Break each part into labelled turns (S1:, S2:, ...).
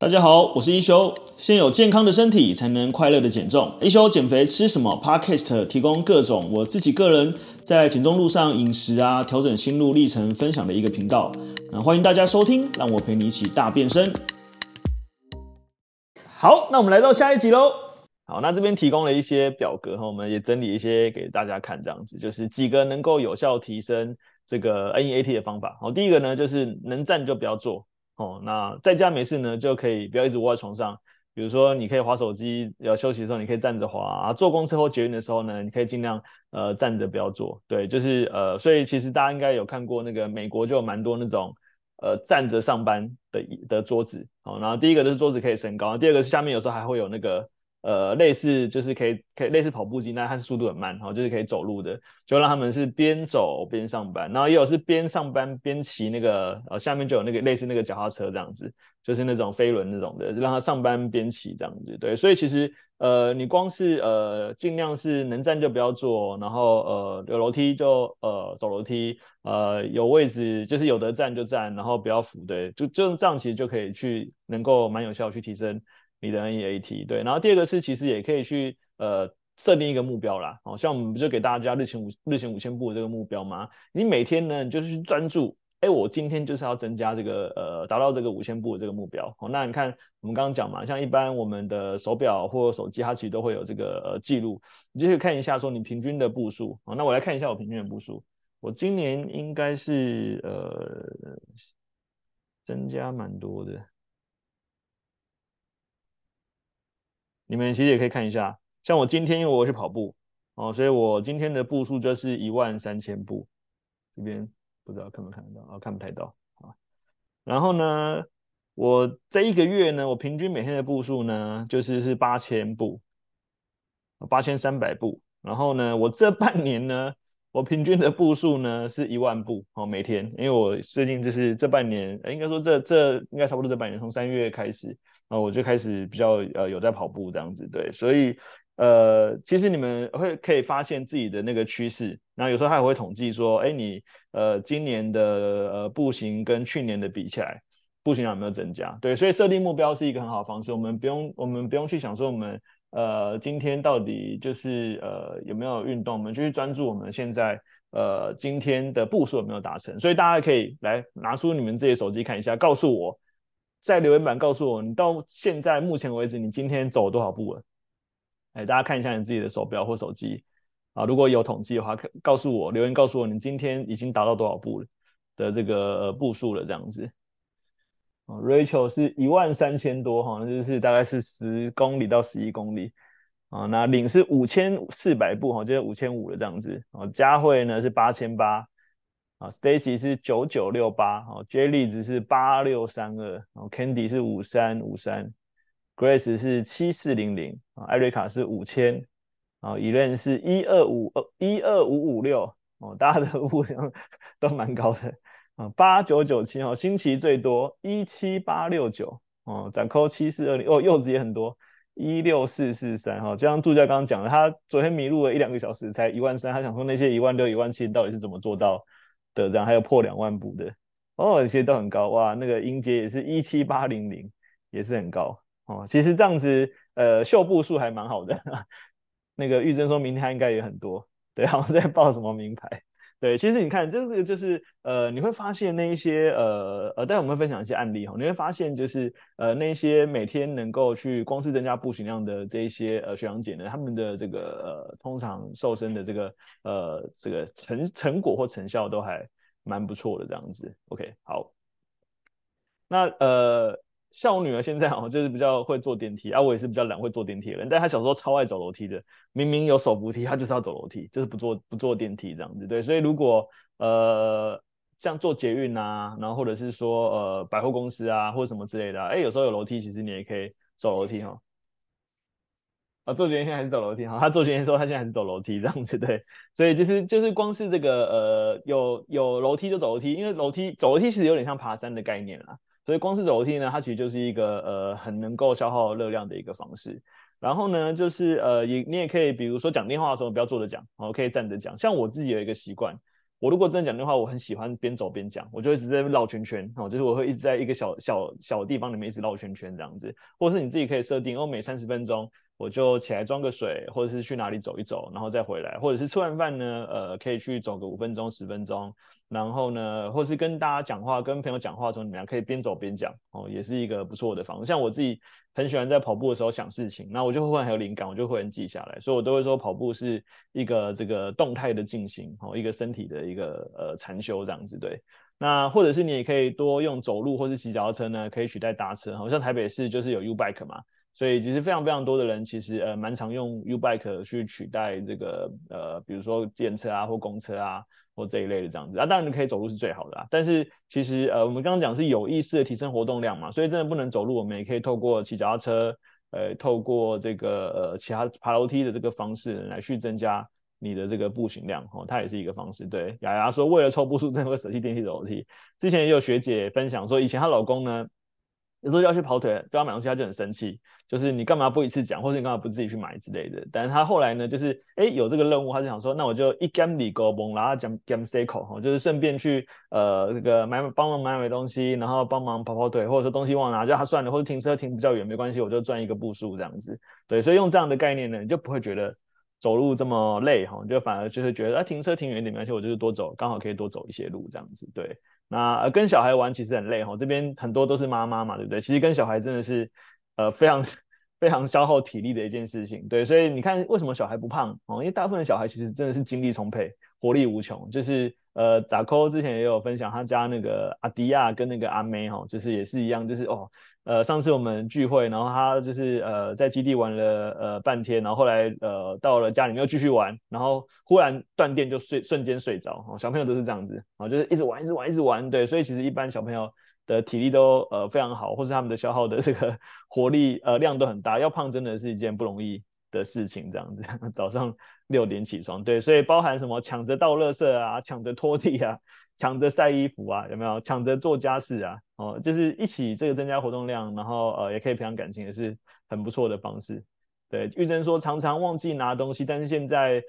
S1: 大家好，我是一休。先有健康的身体，才能快乐的减重。一休减肥吃什么？Podcast 提供各种我自己个人在减重路上饮食啊，调整心路历程分享的一个频道。那欢迎大家收听，让我陪你一起大变身。好，那我们来到下一集喽。好，那这边提供了一些表格哈，我们也整理一些给大家看，这样子就是几个能够有效提升这个 NEAT 的方法。好，第一个呢就是能站就不要坐。哦，那在家没事呢，就可以不要一直窝在床上。比如说，你可以滑手机，要休息的时候你可以站着滑啊。坐公车或捷运的时候呢，你可以尽量呃站着不要坐。对，就是呃，所以其实大家应该有看过那个美国就有蛮多那种呃站着上班的的桌子。好，然后第一个就是桌子可以升高，第二个是下面有时候还会有那个。呃，类似就是可以可以类似跑步机，那它是速度很慢，然后，就是可以走路的，就让他们是边走边上班，然后也有是边上班边骑那个，呃，下面就有那个类似那个脚踏车这样子，就是那种飞轮那种的，就让他上班边骑这样子，对，所以其实呃，你光是呃尽量是能站就不要坐，然后呃有楼梯就呃走楼梯，呃有位置就是有得站就站，然后不要扶，对，就就这样其实就可以去能够蛮有效去提升。你的 NEAT 对，然后第二个是其实也可以去呃设定一个目标啦，好像我们不就给大家日行五日行五千步的这个目标吗？你每天呢，你就是去专注，哎，我今天就是要增加这个呃达到这个五千步的这个目标。好，那你看我们刚刚讲嘛，像一般我们的手表或手机，它其实都会有这个呃记录，你就可以看一下说你平均的步数。好，那我来看一下我平均的步数，我今年应该是呃增加蛮多的。你们其实也可以看一下，像我今天因为我去跑步哦，所以我今天的步数就是一万三千步。这边不知道看不看得到啊？看不太到啊。然后呢，我这一个月呢，我平均每天的步数呢，就是是八千步，八千三百步。然后呢，我这半年呢，我平均的步数呢是一万步哦，每天。因为我最近就是这半年，应该说这这应该差不多这半年，从三月开始。啊，我就开始比较呃有在跑步这样子，对，所以呃，其实你们会可以发现自己的那个趋势，然后有时候还会统计说，哎，你呃今年的呃步行跟去年的比起来，步行量有没有增加？对，所以设定目标是一个很好的方式，我们不用我们不用去想说我们呃今天到底就是呃有没有运动，我们就去专注我们现在呃今天的步数有没有达成，所以大家可以来拿出你们自己的手机看一下，告诉我。在留言板告诉我，你到现在目前为止，你今天走了多少步了？哎，大家看一下你自己的手表或手机啊，如果有统计的话，告诉我，留言告诉我，你今天已经达到多少步了的这个步数了，这样子。Rachel 是一万三千多哈，那就是大概是十公里到十一公里啊。那领是五千四百步哈，就是五千五了这样子。哦，佳慧呢是八千八。啊，Stacy 是九九六八，哦，J 粒子是八六三二，哦，Candy 是五三五三，Grace 是七四零零，啊，艾瑞卡是五千，啊，Evan 是一二五二一二五五六，哦，大家的步数都蛮高的，啊，八九九七，哦，新奇最多一七八六九，哦，展扣七四二零，哦，柚子也很多，一六四四三，哈，就像助教刚刚讲的，他昨天迷路了一两个小时才一万三，他想说那些一万六一万七到底是怎么做到？的然后还有破两万步的哦，这些都很高哇。那个英杰也是一七八零零，也是很高哦。其实这样子呃秀步数还蛮好的。那个玉珍说明天应该也很多，对，好像在报什么名牌。对，其实你看这个就是呃你会发现那一些呃呃，待会我们会分享一些案例哈，你会发现就是呃那些每天能够去光是增加步行量的这一些呃学长姐呢，他们的这个呃通常瘦身的这个呃这个成成果或成效都还蛮不错的这样子。OK，好，那呃。像我女儿现在哦，就是比较会坐电梯啊，我也是比较懒会坐电梯的人，但她小时候超爱走楼梯的，明明有手扶梯，她就是要走楼梯，就是不坐不坐电梯这样子，对，所以如果呃像坐捷运啊，然后或者是说呃百货公司啊或者什么之类的，哎，有时候有楼梯，其实你也可以走楼梯哈。啊，坐捷运现在还是走楼梯哈，她坐捷运说她现在还是走楼梯这样子，对，所以就是就是光是这个呃有有楼梯就走楼梯，因为楼梯走楼梯其实有点像爬山的概念啦。所以光是走楼梯呢，它其实就是一个呃很能够消耗热量的一个方式。然后呢，就是呃也你也可以，比如说讲电话的时候不要坐着讲，哦，可以站着讲。像我自己有一个习惯，我如果真的讲电话，我很喜欢边走边讲，我就一直在绕圈圈哦，就是我会一直在一个小小小地方里面一直绕圈圈这样子，或者是你自己可以设定哦，每三十分钟。我就起来装个水，或者是去哪里走一走，然后再回来，或者是吃完饭呢，呃，可以去走个五分钟、十分钟，然后呢，或是跟大家讲话、跟朋友讲话的时候，你们俩可以边走边讲哦，也是一个不错的方式。像我自己很喜欢在跑步的时候想事情，那我就会很有灵感，我就会很记下来，所以我都会说跑步是一个这个动态的进行哦，一个身体的一个呃禅修这样子对。那或者是你也可以多用走路或是骑脚踏车呢，可以取代搭车，好像台北市就是有 U Bike 嘛。所以其实非常非常多的人其实呃蛮常用 U-Bike 去取代这个呃比如说电车啊或公车啊或这一类的这样子啊，当然你可以走路是最好的啊，但是其实呃我们刚刚讲是有意识的提升活动量嘛，所以真的不能走路，我们也可以透过骑脚踏车，呃透过这个呃其他爬楼梯的这个方式来去增加你的这个步行量哦，它也是一个方式。对，雅雅说为了凑步数真的会舍弃电梯楼梯，之前也有学姐分享说以前她老公呢。有时候要去跑腿，就要买东西，他就很生气，就是你干嘛不一次讲，或者你干嘛不自己去买之类的。但是他后来呢，就是哎有这个任务，他就想说，那我就一 gam 里高崩，然后讲 gam c 口，就是顺便去呃这个买帮忙买买东西，然后帮忙跑跑腿，或者说东西忘了拿，就他算了，或者停车停比较远没关系，我就赚一个步数这样子。对，所以用这样的概念呢，你就不会觉得走路这么累哈，就反而就是觉得啊停车停远一点没关系，我就是多走，刚好可以多走一些路这样子。对。那跟小孩玩其实很累哈，这边很多都是妈妈嘛，对不对？其实跟小孩真的是呃非常非常消耗体力的一件事情，对。所以你看为什么小孩不胖哦？因为大部分的小孩其实真的是精力充沛，活力无穷。就是呃，扎扣之前也有分享他家那个阿迪亚跟那个阿妹哈，就是也是一样，就是哦。呃，上次我们聚会，然后他就是呃在基地玩了呃半天，然后后来呃到了家里面又继续玩，然后忽然断电就睡，瞬间睡着。哦，小朋友都是这样子，啊，就是一直玩，一直玩，一直玩，对，所以其实一般小朋友的体力都呃非常好，或是他们的消耗的这个 活力呃量都很大，要胖真的是一件不容易的事情，这样子。早上六点起床，对，所以包含什么抢着倒垃圾啊，抢着拖地啊。抢着晒衣服啊，有没有抢着做家事啊？哦，就是一起这个增加活动量，然后呃也可以培养感情，也是很不错的方式。对，玉珍说常常忘记拿东西，但是现在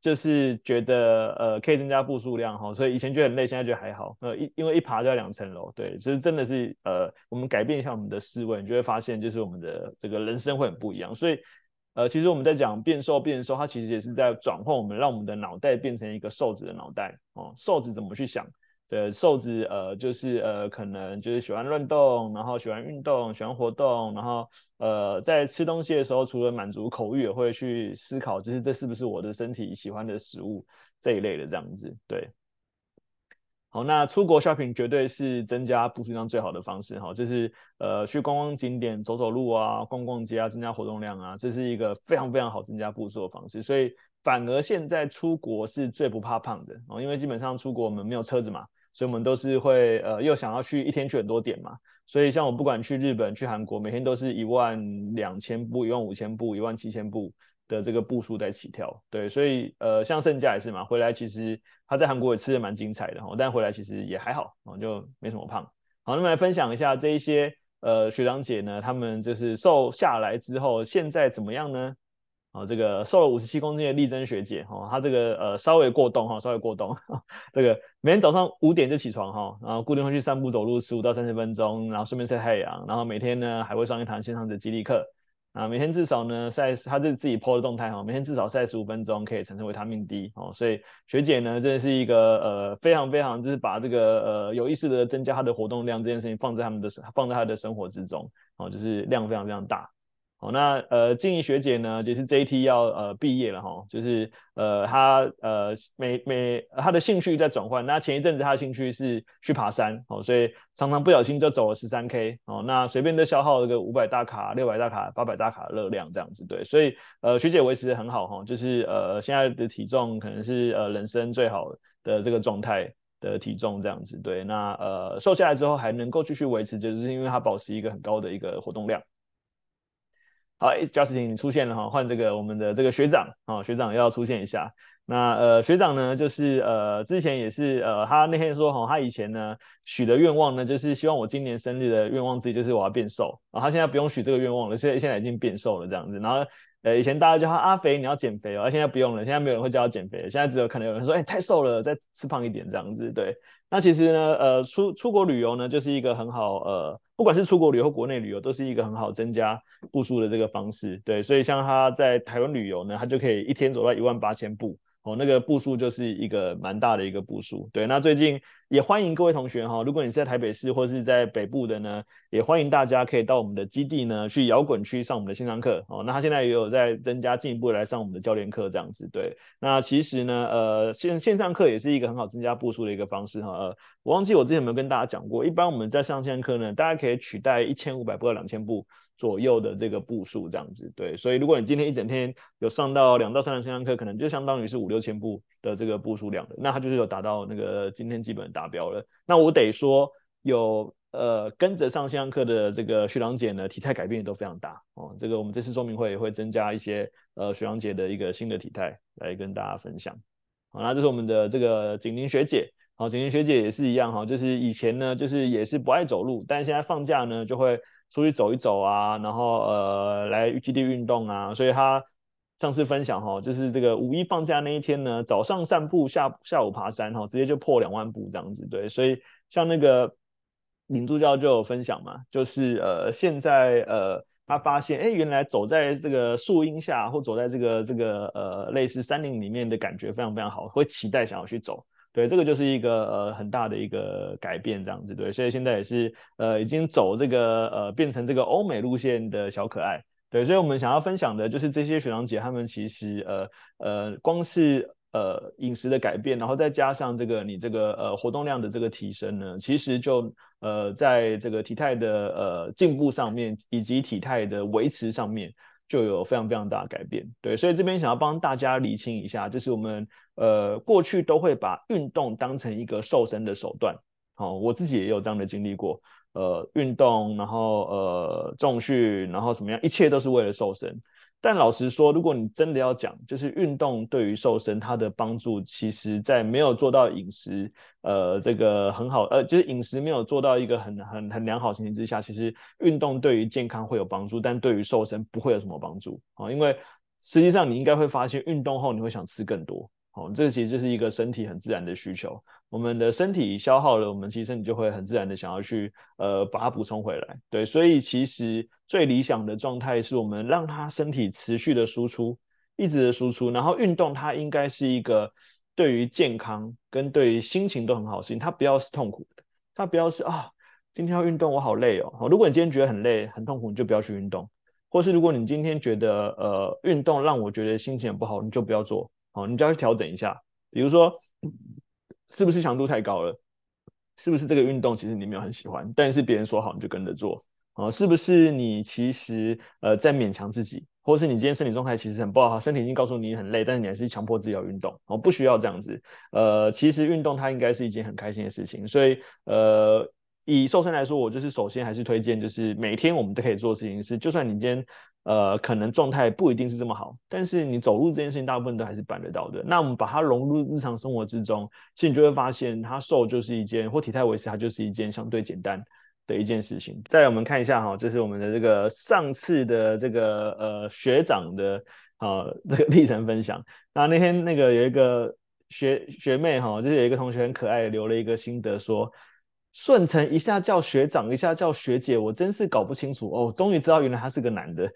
S1: 就是觉得呃可以增加步数量哈，所以以前觉得很累，现在觉得还好。呃，一因为一爬就要两层楼，对，其实真的是呃我们改变一下我们的思维，你就会发现就是我们的这个人生会很不一样，所以。呃，其实我们在讲变瘦变瘦，它其实也是在转换我们，让我们的脑袋变成一个瘦子的脑袋哦。瘦子怎么去想？对，瘦子呃就是呃可能就是喜欢运动，然后喜欢运动，喜欢活动，然后呃在吃东西的时候，除了满足口欲，也会去思考，就是这是不是我的身体喜欢的食物这一类的这样子，对。好，那出国 shopping 绝对是增加步数量最好的方式哈，就是呃去逛逛景点、走走路啊、逛逛街啊，增加活动量啊，这是一个非常非常好增加步数的方式。所以反而现在出国是最不怕胖的哦，因为基本上出国我们没有车子嘛，所以我们都是会呃又想要去一天去很多点嘛，所以像我不管去日本、去韩国，每天都是一万两千步、一万五千步、一万七千步。的这个步数在起跳，对，所以呃，像盛嘉也是嘛，回来其实他在韩国也吃的蛮精彩的哈，但回来其实也还好，哦，就没什么胖。好，那么来分享一下这一些呃学长姐呢，他们就是瘦下来之后现在怎么样呢？啊，这个瘦了五十七公斤的丽珍学姐哈，她这个呃稍微过动哈，稍微过动，这个每天早上五点就起床哈，然后固定会去散步走路十五到三十分钟，然后顺便晒太阳，然后每天呢还会上一堂线上的激励课。啊，每天至少呢晒，他是自己 po 的动态哈，每天至少晒十五分钟，可以产生维他命 D 哦。所以学姐呢，真的是一个呃非常非常，就是把这个呃有意识的增加她的活动量这件事情放在他们的放在她的生活之中哦，就是量非常非常大。好，那呃，静怡学姐呢，就是 JT 要呃毕业了哈，就是呃，她呃每每她的兴趣在转换。那前一阵子她的兴趣是去爬山哦，所以常常不小心就走了十三 K 哦，那随便都消耗了个五百大卡、六百大卡、八百大卡热量这样子对，所以呃学姐维持得很好哈，就是呃现在的体重可能是呃人生最好的这个状态的体重这样子对，那呃瘦下来之后还能够继续维持，就是因为她保持一个很高的一个活动量。好，Justin 出现了哈，换这个我们的这个学长啊，学长要出现一下。那呃学长呢，就是呃之前也是呃他那天说哈，他以前呢许的愿望呢，就是希望我今年生日的愿望之一就是我要变瘦，然后他现在不用许这个愿望了，现在现在已经变瘦了这样子，然后。呃，以前大家叫他阿肥，你要减肥哦，而现在不用了，现在没有人会叫他减肥，现在只有可能有人说，哎、太瘦了，再吃胖一点这样子。对，那其实呢，呃，出出国旅游呢，就是一个很好，呃，不管是出国旅游或国内旅游，都是一个很好增加步数的这个方式。对，所以像他在台湾旅游呢，他就可以一天走到一万八千步。哦，那个步数就是一个蛮大的一个步数，对。那最近也欢迎各位同学哈，如果你是在台北市或是在北部的呢，也欢迎大家可以到我们的基地呢去摇滚区上我们的线上课哦。那他现在也有在增加进一步来上我们的教练课这样子，对。那其实呢，呃，线线上课也是一个很好增加步数的一个方式哈。呃，我忘记我之前有没有跟大家讲过，一般我们在上线上课呢，大家可以取代一千五百步到两千步左右的这个步数这样子，对，所以如果你今天一整天有上到两到三堂线上课，可能就相当于是五六千步的这个步数量的，那它就是有达到那个今天基本达标了。那我得说，有呃跟着上线上课的这个学长姐呢，体态改变也都非常大哦。这个我们这次说明会也会增加一些呃学长姐的一个新的体态来跟大家分享。好，那这是我们的这个景宁学姐，好，景宁学姐也是一样哈，就是以前呢就是也是不爱走路，但现在放假呢就会。出去走一走啊，然后呃来基地运动啊，所以她上次分享哈，就是这个五一放假那一天呢，早上散步，下下午爬山哈，直接就破两万步这样子，对，所以像那个领助教就有分享嘛，就是呃现在呃他发现哎原来走在这个树荫下或走在这个这个呃类似山林里面的感觉非常非常好，会期待想要去走。对，这个就是一个呃很大的一个改变，这样子对，所以现在也是呃已经走这个呃变成这个欧美路线的小可爱，对，所以我们想要分享的就是这些学长姐他们其实呃呃光是呃饮食的改变，然后再加上这个你这个呃活动量的这个提升呢，其实就呃在这个体态的呃进步上面，以及体态的维持上面。就有非常非常大的改变，对，所以这边想要帮大家理清一下，就是我们呃过去都会把运动当成一个瘦身的手段，好，我自己也有这样的经历过，呃，运动，然后呃重训，然后什么样，一切都是为了瘦身。但老实说，如果你真的要讲，就是运动对于瘦身它的帮助，其实在没有做到饮食，呃，这个很好，呃，就是饮食没有做到一个很很很良好情形之下，其实运动对于健康会有帮助，但对于瘦身不会有什么帮助啊，因为实际上你应该会发现，运动后你会想吃更多。好，这其实就是一个身体很自然的需求。我们的身体消耗了，我们其实你就会很自然的想要去呃把它补充回来。对，所以其实最理想的状态是我们让它身体持续的输出，一直的输出。然后运动它应该是一个对于健康跟对于心情都很好的事情，它不要是痛苦的，它不要是啊今天要运动我好累哦。如果你今天觉得很累很痛苦，你就不要去运动。或是如果你今天觉得呃运动让我觉得心情很不好，你就不要做。好，你就要去调整一下，比如说，是不是强度太高了？是不是这个运动其实你没有很喜欢，但是别人说好你就跟着做？啊，是不是你其实呃在勉强自己，或是你今天身体状态其实很不好，身体已经告诉你很累，但是你还是强迫自己要运动？哦，不需要这样子。呃，其实运动它应该是一件很开心的事情，所以呃。以瘦身来说，我就是首先还是推荐，就是每天我们都可以做事情是，就算你今天呃可能状态不一定是这么好，但是你走路这件事情大部分都还是办得到的。那我们把它融入日常生活之中，其实你就会发现，它瘦就是一件或体态维持，它就是一件相对简单的一件事情。再来我们看一下哈，这是我们的这个上次的这个呃学长的啊这个历程分享。那那天那个有一个学学妹哈，就是有一个同学很可爱留了一个心得说。顺承一下叫学长，一下叫学姐，我真是搞不清楚哦。终于知道原来他是个男的，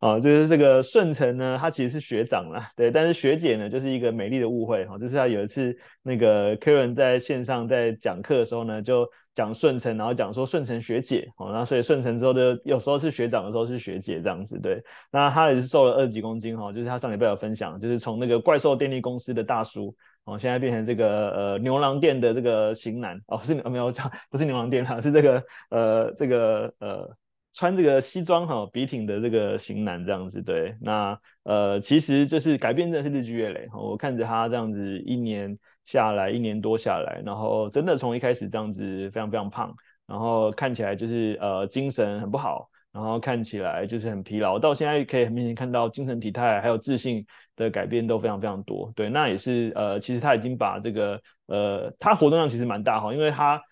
S1: 啊，就是这个顺承呢，他其实是学长啦，对，但是学姐呢，就是一个美丽的误会哈。就是他有一次那个 Karen 在线上在讲课的时候呢，就讲顺承，然后讲说顺承学姐，哦，然后所以顺承之后就有时候是学长，有时候是学姐这样子，对。那他也是瘦了二十几公斤哈，就是他上礼拜有分享，就是从那个怪兽电力公司的大叔。哦，现在变成这个呃牛郎店的这个型男哦，是没有讲，不是牛郎店哈，是这个呃这个呃穿这个西装哈笔挺的这个型男这样子对，那呃其实就是改变真的是日积月累，我看着他这样子一年下来，一年多下来，然后真的从一开始这样子非常非常胖，然后看起来就是呃精神很不好。然后看起来就是很疲劳，到现在可以很明显看到精神体态还有自信的改变都非常非常多。对，那也是呃，其实他已经把这个呃，他活动量其实蛮大哈，因为他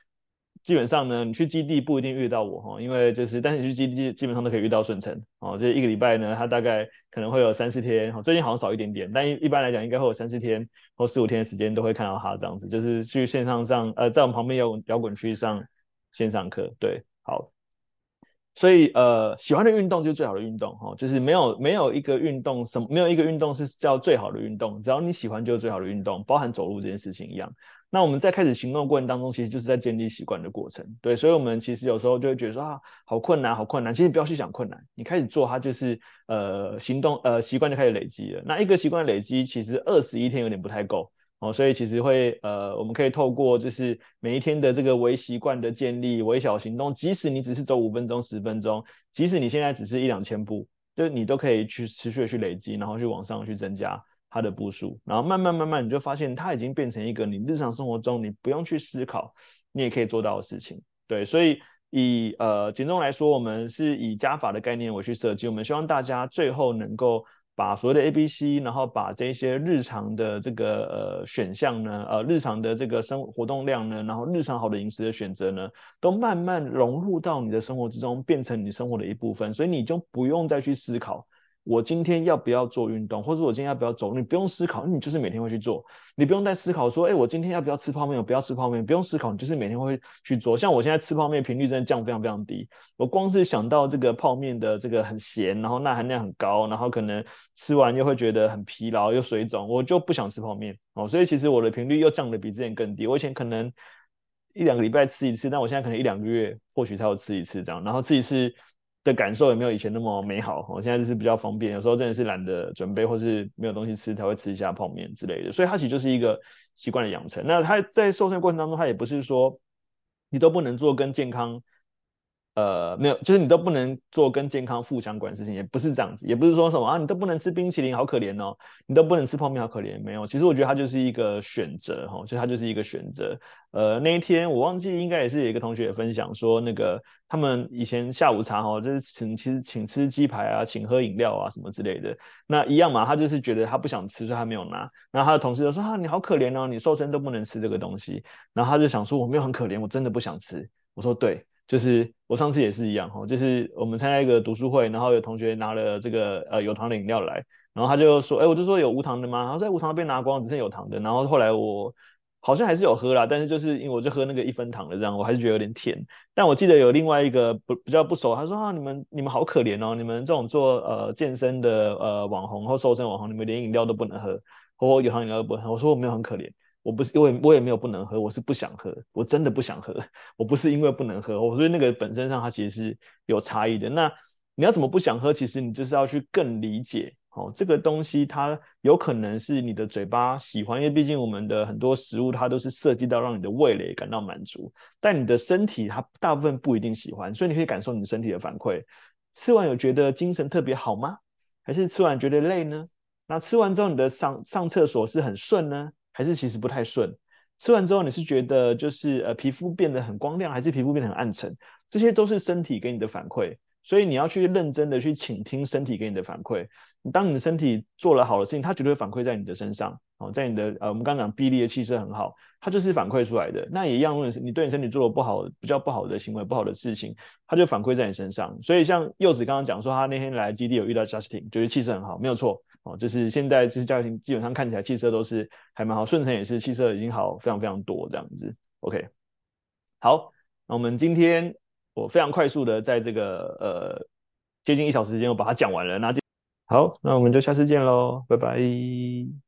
S1: 基本上呢，你去基地不一定遇到我哈，因为就是但是你去基地基本上都可以遇到顺成哦，就是一个礼拜呢，他大概可能会有三四天，最近好像少一点点，但一一般来讲应该会有三四天或四五天的时间都会看到他这样子，就是去线上上呃，在我们旁边摇滚摇滚区上线上课，对，好。所以呃，喜欢的运动就是最好的运动哈，就是没有没有一个运动什么没有一个运动是叫最好的运动，只要你喜欢就是最好的运动，包含走路这件事情一样。那我们在开始行动过程当中，其实就是在建立习惯的过程，对。所以我们其实有时候就会觉得说啊，好困难，好困难。其实不要去想困难，你开始做它就是呃行动呃习惯就开始累积了。那一个习惯累积，其实二十一天有点不太够。哦，所以其实会呃，我们可以透过就是每一天的这个微习惯的建立、微小行动，即使你只是走五分钟、十分钟，即使你现在只是一两千步，就你都可以去持续的去累积，然后去往上去增加它的步数，然后慢慢慢慢你就发现它已经变成一个你日常生活中你不用去思考，你也可以做到的事情。对，所以以呃减重来说，我们是以加法的概念我去设计，我们希望大家最后能够。把所谓的 A、B、C，然后把这些日常的这个呃选项呢，呃日常的这个生活活动量呢，然后日常好的饮食的选择呢，都慢慢融入到你的生活之中，变成你生活的一部分，所以你就不用再去思考。我今天要不要做运动，或者我今天要不要走？你不用思考，你就是每天会去做。你不用再思考说，哎，我今天要不要吃泡面？我不要吃泡面，不用思考，你就是每天会去做。像我现在吃泡面频率真的降非常非常低。我光是想到这个泡面的这个很咸，然后钠含量很高，然后可能吃完又会觉得很疲劳又水肿，我就不想吃泡面哦。所以其实我的频率又降得比之前更低。我以前可能一两个礼拜吃一次，但我现在可能一两个月或许才有吃一次这样，然后吃一次。的感受也没有以前那么美好，我现在就是比较方便，有时候真的是懒得准备，或是没有东西吃才会吃一下泡面之类的，所以它其实就是一个习惯的养成。那它在瘦身过程当中，它也不是说你都不能做跟健康。呃，没有，就是你都不能做跟健康负相关的事情，也不是这样子，也不是说什么啊，你都不能吃冰淇淋，好可怜哦，你都不能吃泡面，好可怜。没有，其实我觉得它就是一个选择，哈，就它就是一个选择。呃，那一天我忘记，应该也是有一个同学也分享说，那个他们以前下午茶哈，就是请其实请吃鸡排啊，请喝饮料啊什么之类的，那一样嘛，他就是觉得他不想吃，所以他没有拿。然后他的同事就说啊，你好可怜哦，你瘦身都不能吃这个东西。然后他就想说，我没有很可怜，我真的不想吃。我说对。就是我上次也是一样哈，就是我们参加一个读书会，然后有同学拿了这个呃有糖的饮料来，然后他就说，哎，我就说有无糖的吗？然后在无糖被拿光，只剩有糖的。然后后来我好像还是有喝啦，但是就是因为我就喝那个一分糖的这样，我还是觉得有点甜。但我记得有另外一个不比较不熟，他说啊，你们你们好可怜哦，你们这种做呃健身的呃网红或瘦身网红，你们连饮料都不能喝，或有糖饮料都不能喝。我说我没有很可怜。我不是因为我也没有不能喝，我是不想喝，我真的不想喝。我不是因为不能喝，我所以那个本身上它其实是有差异的。那你要怎么不想喝？其实你就是要去更理解哦，这个东西它有可能是你的嘴巴喜欢，因为毕竟我们的很多食物它都是设计到让你的味蕾感到满足，但你的身体它大部分不一定喜欢，所以你可以感受你身体的反馈。吃完有觉得精神特别好吗？还是吃完觉得累呢？那吃完之后你的上上厕所是很顺呢？还是其实不太顺，吃完之后你是觉得就是呃皮肤变得很光亮，还是皮肤变得很暗沉？这些都是身体给你的反馈，所以你要去认真的去倾听身体给你的反馈。当你的身体做了好的事情，它绝对会反馈在你的身上哦，在你的呃我们刚刚讲臂力的气色很好，它就是反馈出来的。那也一样，如果你对你身体做了不好、比较不好的行为、不好的事情，它就反馈在你身上。所以像柚子刚刚讲说，他那天来基地有遇到 Justin，觉得气色很好，没有错。哦，就是现在其实家庭基本上看起来汽车都是还蛮好，顺成也是汽车已经好非常非常多这样子。OK，好，那我们今天我非常快速的在这个呃接近一小时时间我把它讲完了，那这好，那我们就下次见喽，拜拜。